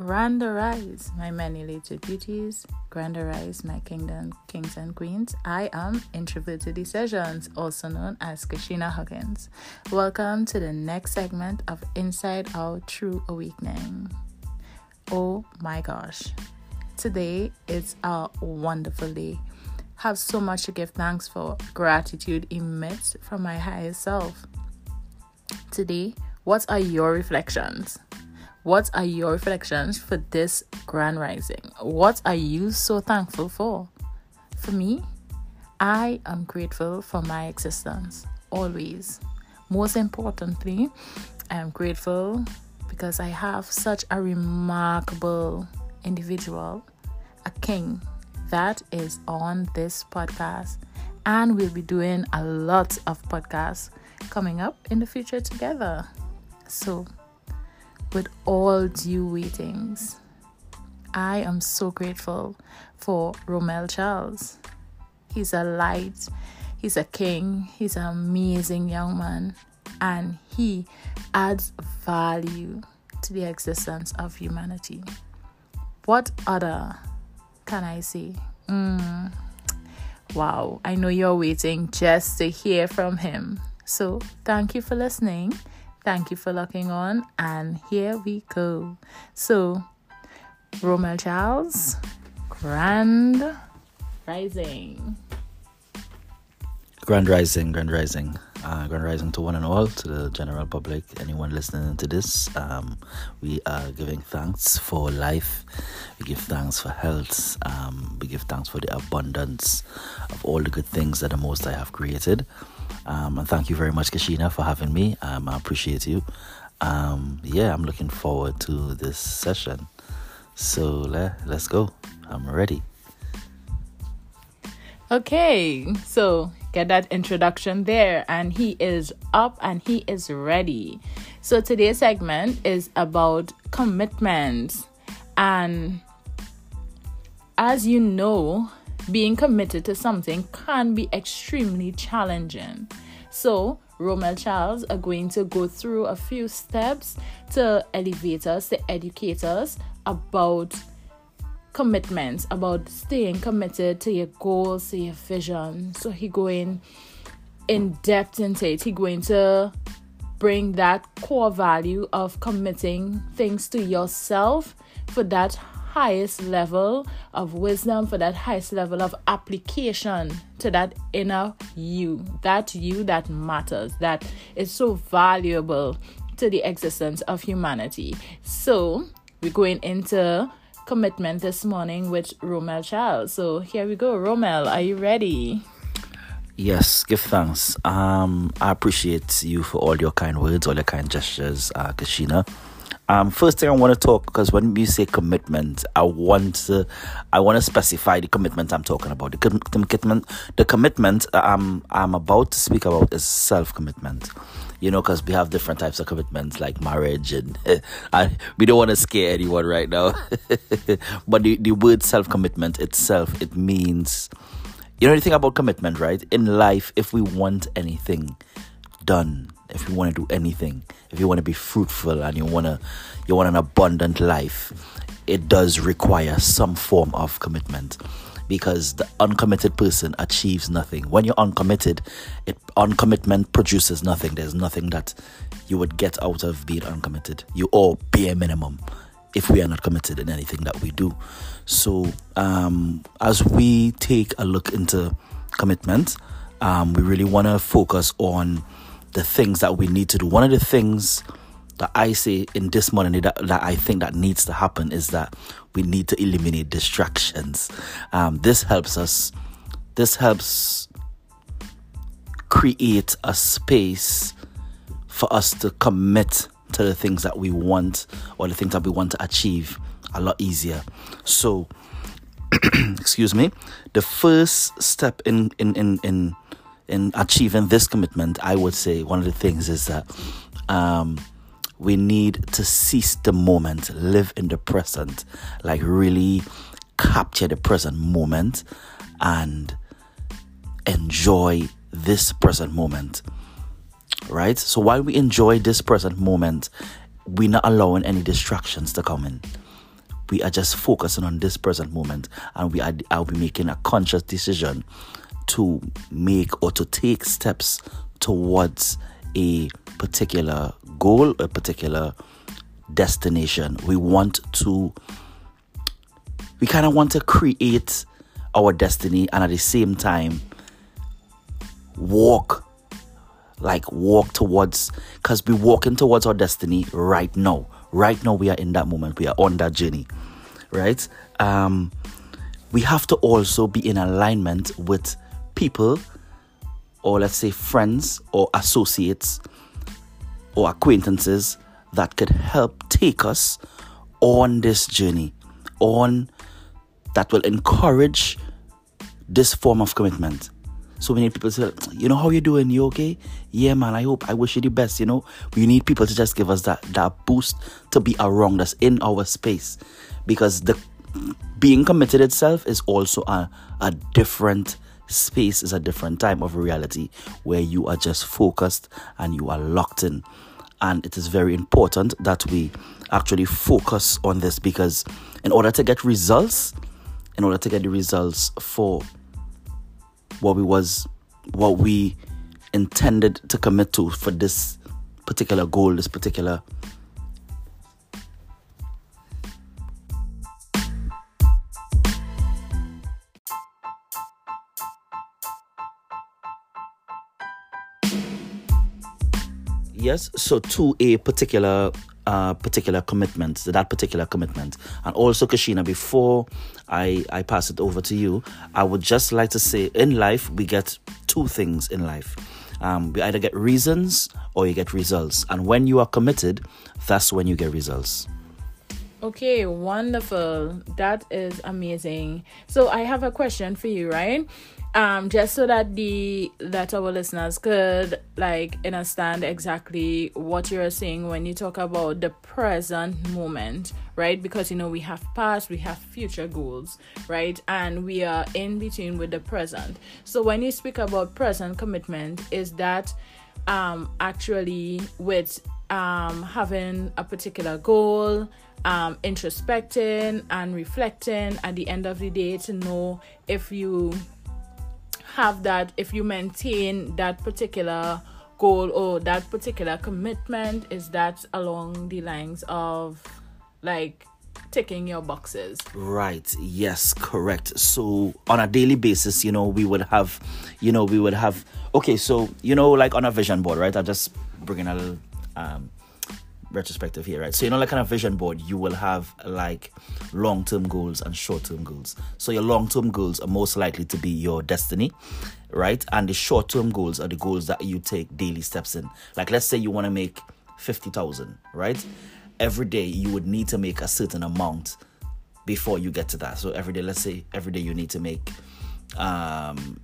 Grand arise, my many little beauties. Grand arise, my kingdom kings and queens. I am Introverted Decisions, also known as Kashina Huggins. Welcome to the next segment of Inside Out True Awakening. Oh my gosh, today is a wonderful day. Have so much to give thanks for. Gratitude emits from my higher self. Today, what are your reflections? What are your reflections for this grand rising? What are you so thankful for? For me, I am grateful for my existence, always. Most importantly, I am grateful because I have such a remarkable individual, a king, that is on this podcast. And we'll be doing a lot of podcasts coming up in the future together. So, with all due waitings. I am so grateful for Romel Charles. He's a light, he's a king, he's an amazing young man, and he adds value to the existence of humanity. What other can I say? Mm. Wow, I know you're waiting just to hear from him. So, thank you for listening. Thank you for locking on, and here we go. So, Romel Charles, Grand Rising. Grand Rising, Grand Rising. Uh, grand Rising to one and all, to the general public, anyone listening to this. Um, we are giving thanks for life. We give thanks for health. Um, we give thanks for the abundance of all the good things that the Most High have created. Um, and thank you very much, Kashina, for having me. Um, I appreciate you. Um, yeah, I'm looking forward to this session. So let, let's go. I'm ready. Okay, so get that introduction there, and he is up and he is ready. So today's segment is about commitments, and as you know, being committed to something can be extremely challenging. So, Romel Charles are going to go through a few steps to elevate us, to educate us about commitments, about staying committed to your goals, to your vision. So he going in depth into it. He going to bring that core value of committing things to yourself for that highest level of wisdom, for that highest level of application to that inner you, that you that matters, that is so valuable to the existence of humanity. So, we're going into commitment this morning with Romel Charles. So, here we go. Romel, are you ready? Yes, give thanks. Um, I appreciate you for all your kind words, all your kind gestures, uh, Kashina. Um, first thing I want to talk because when we say commitment, I want to, I want to specify the commitment I'm talking about. The commitment, the commitment I'm I'm about to speak about is self commitment. You know, because we have different types of commitments like marriage, and we don't want to scare anyone right now. but the the word self commitment itself, it means, you know, anything about commitment, right? In life, if we want anything done if you want to do anything if you want to be fruitful and you want to you want an abundant life it does require some form of commitment. Because the uncommitted person achieves nothing. When you're uncommitted it uncommitment produces nothing. There's nothing that you would get out of being uncommitted. You all bare minimum if we are not committed in anything that we do. So um, as we take a look into commitment um, we really want to focus on the things that we need to do. One of the things that I say in this morning that, that I think that needs to happen is that we need to eliminate distractions. Um, this helps us. This helps create a space for us to commit to the things that we want or the things that we want to achieve a lot easier. So, excuse me, the first step in in in in in achieving this commitment, I would say one of the things is that um, we need to seize the moment, live in the present, like really capture the present moment and enjoy this present moment. Right? So while we enjoy this present moment, we're not allowing any distractions to come in. we are just focusing on this present moment and we are I'll be making a conscious decision to make or to take steps towards a particular goal, a particular destination. We want to we kind of want to create our destiny and at the same time walk like walk towards because we're walking towards our destiny right now. Right now we are in that moment. We are on that journey right? Um we have to also be in alignment with people or let's say friends or associates or acquaintances that could help take us on this journey on that will encourage this form of commitment so many people say, you know how you doing? You okay? Yeah, man. I hope. I wish you the best. You know, we need people to just give us that that boost to be around us in our space, because the being committed itself is also a a different space, is a different time of reality where you are just focused and you are locked in. And it is very important that we actually focus on this because in order to get results, in order to get the results for what we was what we intended to commit to for this particular goal, this particular yes so to a particular uh, particular commitment, that particular commitment. And also, Kashina, before I, I pass it over to you, I would just like to say in life, we get two things in life. Um, we either get reasons or you get results. And when you are committed, that's when you get results. Okay, wonderful. That is amazing. So I have a question for you, right? um just so that the that our listeners could like understand exactly what you're saying when you talk about the present moment right because you know we have past we have future goals right and we are in between with the present so when you speak about present commitment is that um actually with um having a particular goal um introspecting and reflecting at the end of the day to know if you have that if you maintain that particular goal or that particular commitment is that along the lines of like ticking your boxes? Right. Yes correct. So on a daily basis you know we would have you know we would have okay so you know like on a vision board right? I'm just bringing a little um retrospective here, right? So you know, like kind of vision board, you will have like long-term goals and short-term goals. So your long-term goals are most likely to be your destiny, right? And the short-term goals are the goals that you take daily steps in. Like let's say you want to make fifty thousand, right? Every day you would need to make a certain amount before you get to that. So every day, let's say every day you need to make um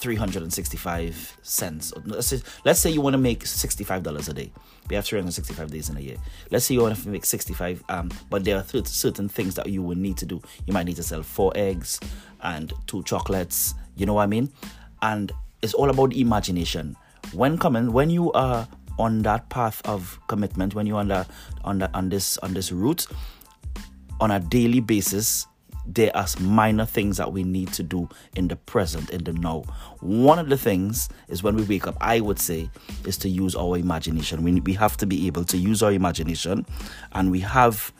365 cents. Let's say, let's say you want to make $65 a day. We have 365 days in a year. Let's say you want to make 65, um, but there are th- certain things that you will need to do. You might need to sell four eggs and two chocolates. You know what I mean? And it's all about imagination. When coming, when you are on that path of commitment, when you're on the, on the, on this on this route, on a daily basis, there are minor things that we need to do in the present, in the now. One of the things is when we wake up, I would say, is to use our imagination. We, we have to be able to use our imagination and we have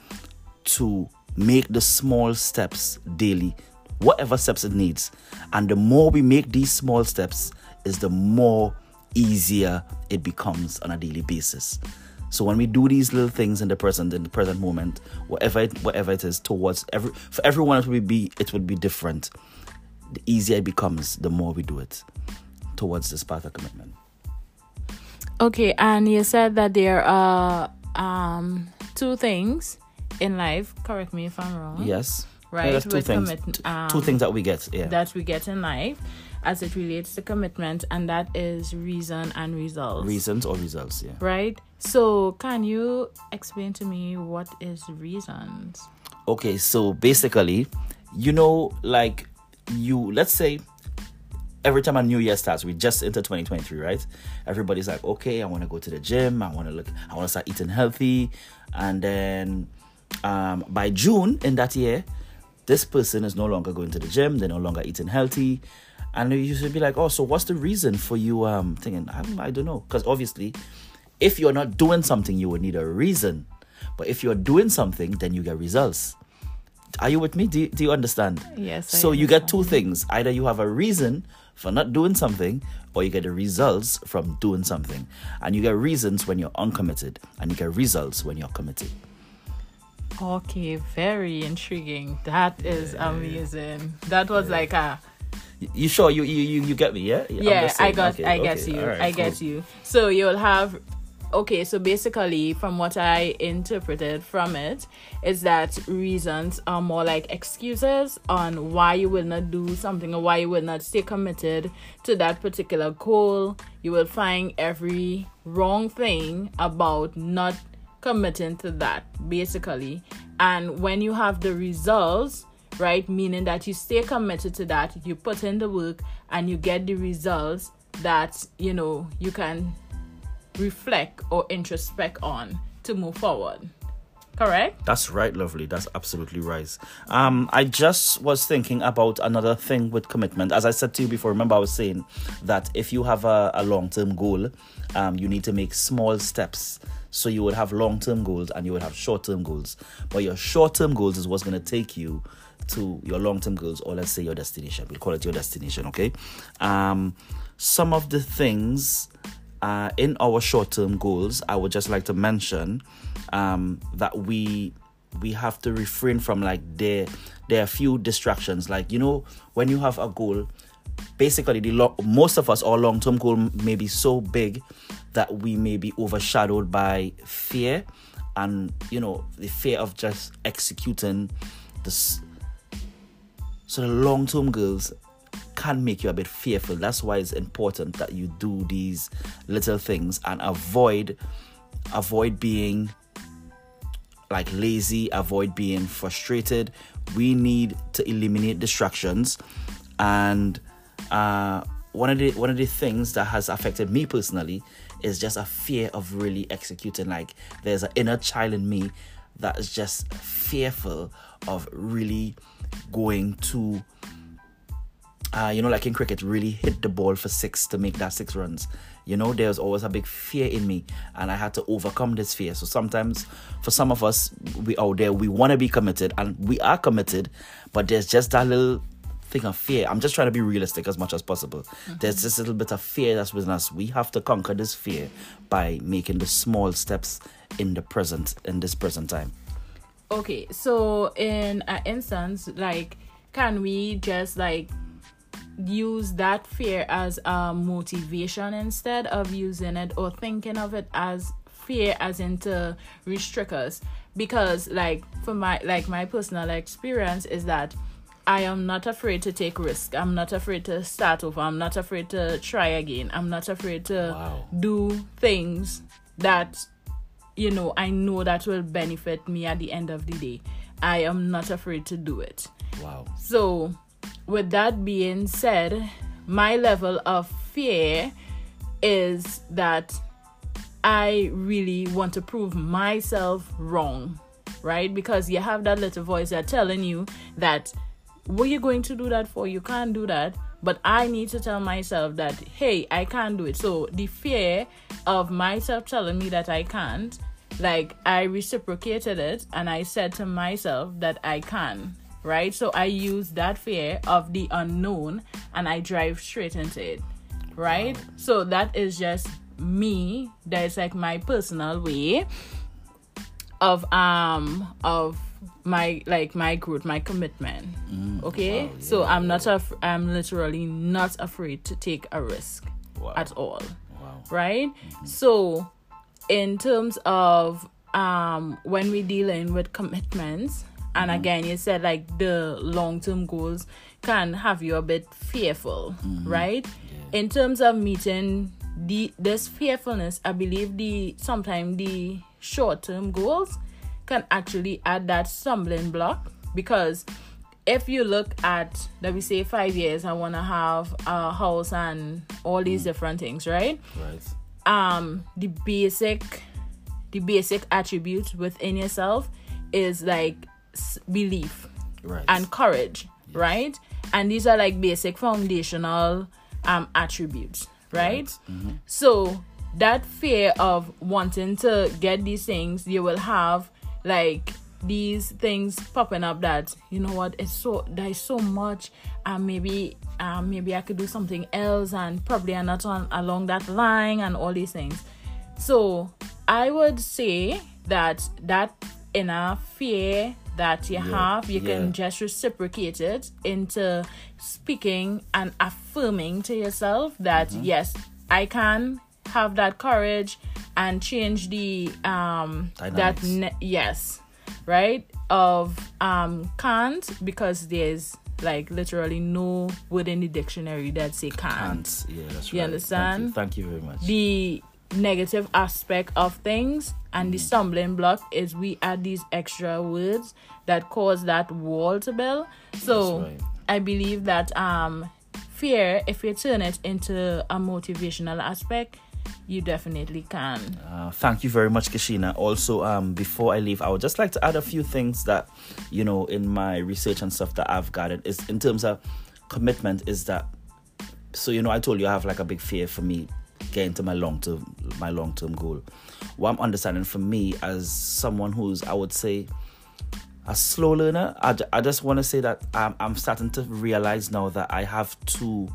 to make the small steps daily, whatever steps it needs. And the more we make these small steps, is the more easier it becomes on a daily basis. So when we do these little things in the present, in the present moment, whatever it, whatever it is towards every for everyone it would be it would be different. The easier it becomes, the more we do it towards this path of commitment. Okay, and you said that there are um two things in life. Correct me if I'm wrong. Yes. Right. Yeah, two things. Commit, um, two things that we get. Yeah. That we get in life as it relates to commitment, and that is reason and results. Reasons or results, yeah. Right? So, can you explain to me what is reasons? Okay, so basically, you know, like you, let's say, every time a new year starts, we just enter 2023, right? Everybody's like, okay, I want to go to the gym, I want to look, I want to start eating healthy, and then um, by June in that year, this person is no longer going to the gym, they're no longer eating healthy. And you should be like, oh, so what's the reason for you um thinking? I don't, I don't know. Because obviously, if you're not doing something, you would need a reason. But if you're doing something, then you get results. Are you with me? Do you, do you understand? Yes. I So you get two things. Either you have a reason for not doing something, or you get the results from doing something. And you get reasons when you're uncommitted, and you get results when you're committed. Okay, very intriguing. That is amazing. That was like a You sure you you you, you get me? Yeah. Yeah. I got Okay, I get you. right, I get you. So you'll have okay. So basically, from what I interpreted from it, is that reasons are more like excuses on why you will not do something or why you will not stay committed to that particular goal. You will find every wrong thing about not committing to that basically and when you have the results right meaning that you stay committed to that you put in the work and you get the results that you know you can reflect or introspect on to move forward correct That's right, lovely. That's absolutely right. Um, I just was thinking about another thing with commitment. As I said to you before, remember I was saying that if you have a, a long term goal, um, you need to make small steps. So you would have long term goals and you would have short term goals. But your short term goals is what's going to take you to your long term goals, or let's say your destination. We'll call it your destination, okay? Um, some of the things uh, in our short-term goals, I would just like to mention um, that we we have to refrain from like there there are few distractions. Like you know, when you have a goal, basically the lo- most of us our long-term goal may be so big that we may be overshadowed by fear and you know the fear of just executing this. So the long-term goals can make you a bit fearful. That's why it's important that you do these little things and avoid avoid being like lazy, avoid being frustrated. We need to eliminate distractions and uh one of the one of the things that has affected me personally is just a fear of really executing like there's an inner child in me that is just fearful of really going to uh, you know, like in cricket, really hit the ball for six to make that six runs. You know, there's always a big fear in me, and I had to overcome this fear. So sometimes, for some of us, we out there, we want to be committed, and we are committed, but there's just that little thing of fear. I'm just trying to be realistic as much as possible. There's this little bit of fear that's within us. We have to conquer this fear by making the small steps in the present, in this present time. Okay so in an instance like can we just like use that fear as a motivation instead of using it or thinking of it as fear as into restrict us because like for my like my personal experience is that I am not afraid to take risk. I'm not afraid to start over. I'm not afraid to try again. I'm not afraid to Wow. do things that you know I know that will benefit me at the end of the day. I am not afraid to do it. Wow. So, with that being said, my level of fear is that I really want to prove myself wrong, right? Because you have that little voice that telling you that what you going to do that for? You can't do that. But I need to tell myself that, hey, I can't do it. So the fear of myself telling me that I can't, like I reciprocated it and I said to myself that I can, right? So I use that fear of the unknown and I drive straight into it, right? So that is just me. That's like my personal way of um of my like my growth my commitment okay wow, so i'm not af- i'm literally not afraid to take a risk Wow. at all Wow. right so in terms of um when we're dealing with commitments and mm-hmm. again you said like the long-term goals can have you a bit fearful mm-hmm. right? In terms of meeting the this fearfulness i believe the sometimes the short-term goals can actually add that stumbling block because if you look at let me say five years i want to have a house and all these mm. different things right? Right. Um the basic the basic attributes within yourself is like belief Right. and courage, right? And these are like basic foundational um attributes, right? So that fear of wanting to get these things, you will have like these things popping up that you know what it's so there's so much and maybe um maybe I could do something else and probably I'm not on along that line and all these things. So I would say that that inner fear that you have, you yeah. can just reciprocate it into speaking and affirming to yourself that Mm-hmm. yes, I can have that courage and change the um that ne- yes, right of um can't because there's like literally no word in the dictionary that say can't And yeah, that's You right. understand? Thank you, Thank you very much. the negative aspect of things and the stumbling block is we add these extra words that cause that wall to build so right. i believe that um fear if you turn it into a motivational aspect you definitely can Uh, thank you very much, Kashina. Also, um, before I leave, I would just like to add a few things that, you know, in my research and stuff that I've gathered is in terms of commitment. Is that so? You know, I told you I have like a big fear for me getting to my long term my long term goal. What I'm understanding for me as someone who's I would say a slow learner, I, I just want to say that I'm, I'm starting to realize now that I have to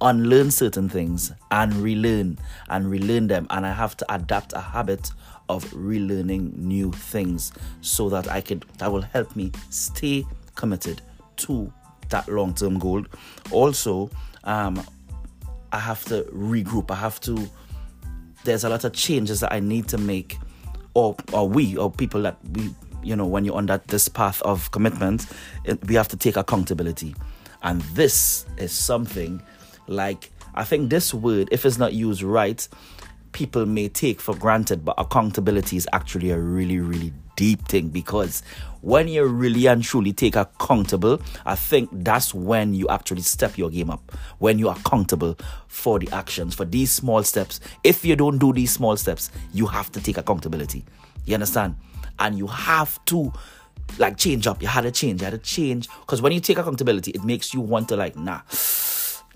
unlearn certain things and relearn and relearn them. And I have to adapt a habit of relearning new things so that I could, that will help me stay committed to that long term goal. Also, um, I have to regroup. I have to there's a lot of changes that I need to make, or or we or people that we you know when you're on that this path of commitment, it, we have to take accountability, and this is something like I think this word, if it's not used right, people may take for granted, but accountability is actually a really really deep thing because when you really and truly take accountable, I think that's when you actually step your game up. When you are accountable for the actions, for these small steps. If you don't do these small steps, you have to take accountability. You understand? And you have to like change up. You had to change. You had to change. Because when you take accountability, it makes you want to like, nah,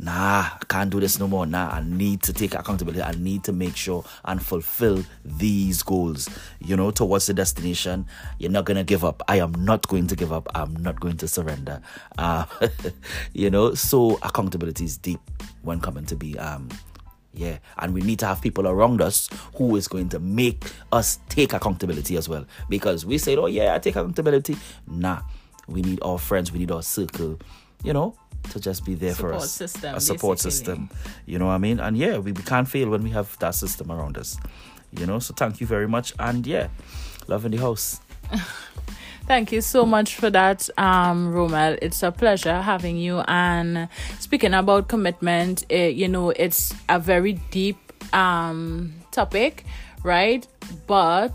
nah, I can't do this no more. Nah, I need to take accountability. I need to make sure and fulfill these goals, you know, towards the destination. You're not going to give up. I am not going to give up. I'm not going to surrender. Uh, you know, so accountability is deep when coming to be, um, yeah, and we need to have people around us who is going to make us take accountability as well. Because we say, oh, yeah, I take accountability. Nah, we need our friends, we need our circle, you know, to just be there for Support us. system, a support basically. system. You know what I mean? And yeah, we, we can't fail when we have that system around us. You know, so thank you very much. And yeah, love in the house. Thank you so much for that, um, Romel. It's a pleasure having you. And speaking about commitment, eh, you know, it's a very deep um, topic, right? But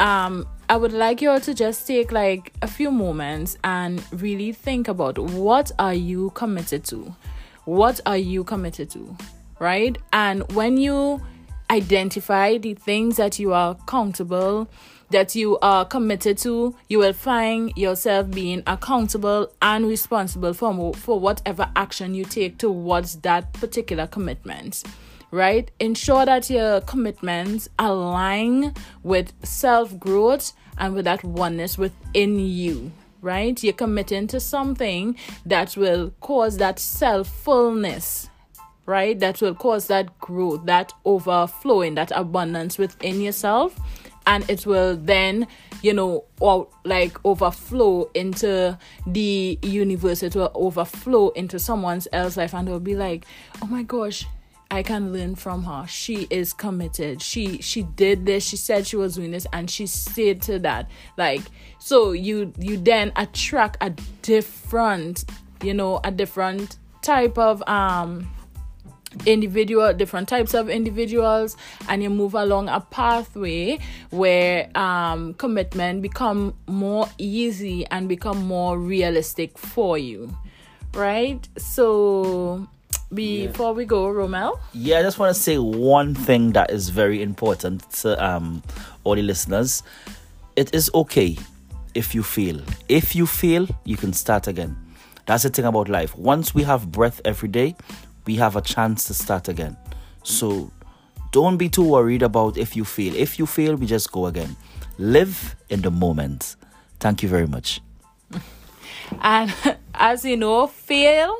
um, I would like you all to just take like a few moments and really think about what are you committed to? What are you committed to? Right? And when you identify the things that you are comfortable that you are committed to you will find yourself being accountable and responsible for for whatever action you take towards that particular commitment right ensure that your commitments align with self growth and with that oneness within you right you're committing to something that will cause that self fullness right? That will cause that growth, that overflowing, that abundance within yourself. And it will then, you know, or like overflow into the universe. It will overflow into someone's else life, and they'll be like, "Oh my gosh, I can learn from her. She is committed. She she did this. She said she was doing this, and she stayed to that. Like so, you you then attract a different, you know, a different type of um individual different types of individuals and you move along a pathway where um commitment become more easy and become more realistic for you right so before we go romel Yeah, I just want to say one thing that is very important to um all the listeners. It is okay. if you fail. If you fail, you can start again. That's the thing about life. Once we have breath every day, we have a chance to start again. So don't be too worried about if you fail. If you fail, we just go again. Live in the moment. Thank you very much. And as you know, fail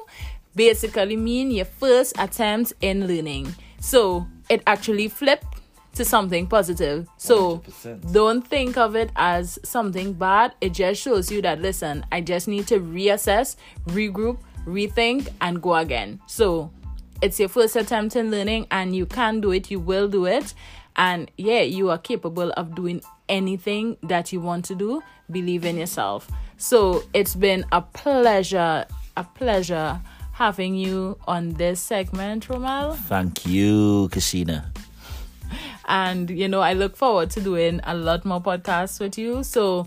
basically mean your first attempt in learning. So it actually flipped to something positive. So 100%. don't think of it as something bad. It just shows you that listen, I just need to reassess, regroup, rethink, and go again. So it's your first attempt in learning, and you can do it, you will do it. And yeah, you are capable of doing anything that you want to do. Believe in yourself. So it's been a pleasure, a pleasure having you on this segment, Romel. Thank you, Kashina. and you know i look forward to doing a lot more podcasts with you so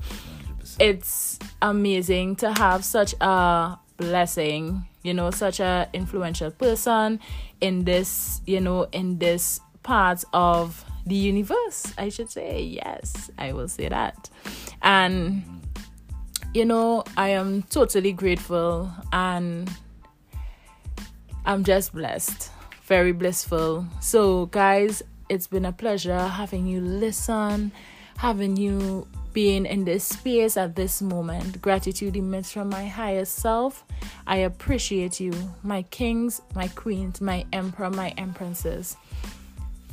it's amazing to have such a blessing you know such a influential person in this you know in this part of the universe i should say yes i will say that and you know i am totally grateful and i'm just blessed very blissful so guys it's been a pleasure having you listen, having you being in this space at this moment. Gratitude emits from my higher self. I appreciate you, my kings, my queens, my emperor, my empresses.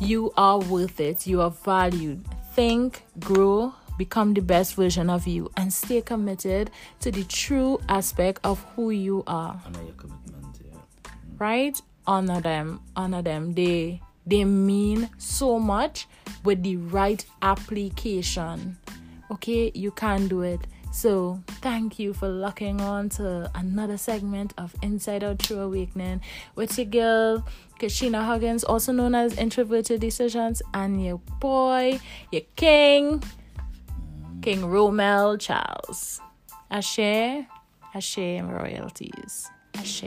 You are worth it. You are valued. Think, grow, become the best version of you, and stay committed to the true aspect of who you are. Right? Honor them. Honor them. They they mean so much with the right application. Okay, you can do it. So, thank you for locking on to another segment of Inside Out True Awakening with your girl, Kashina Huggins, also known as Introverted Decisions, and your boy, your king, King Romel Charles. Ashe, Ashe royalties. Ashe.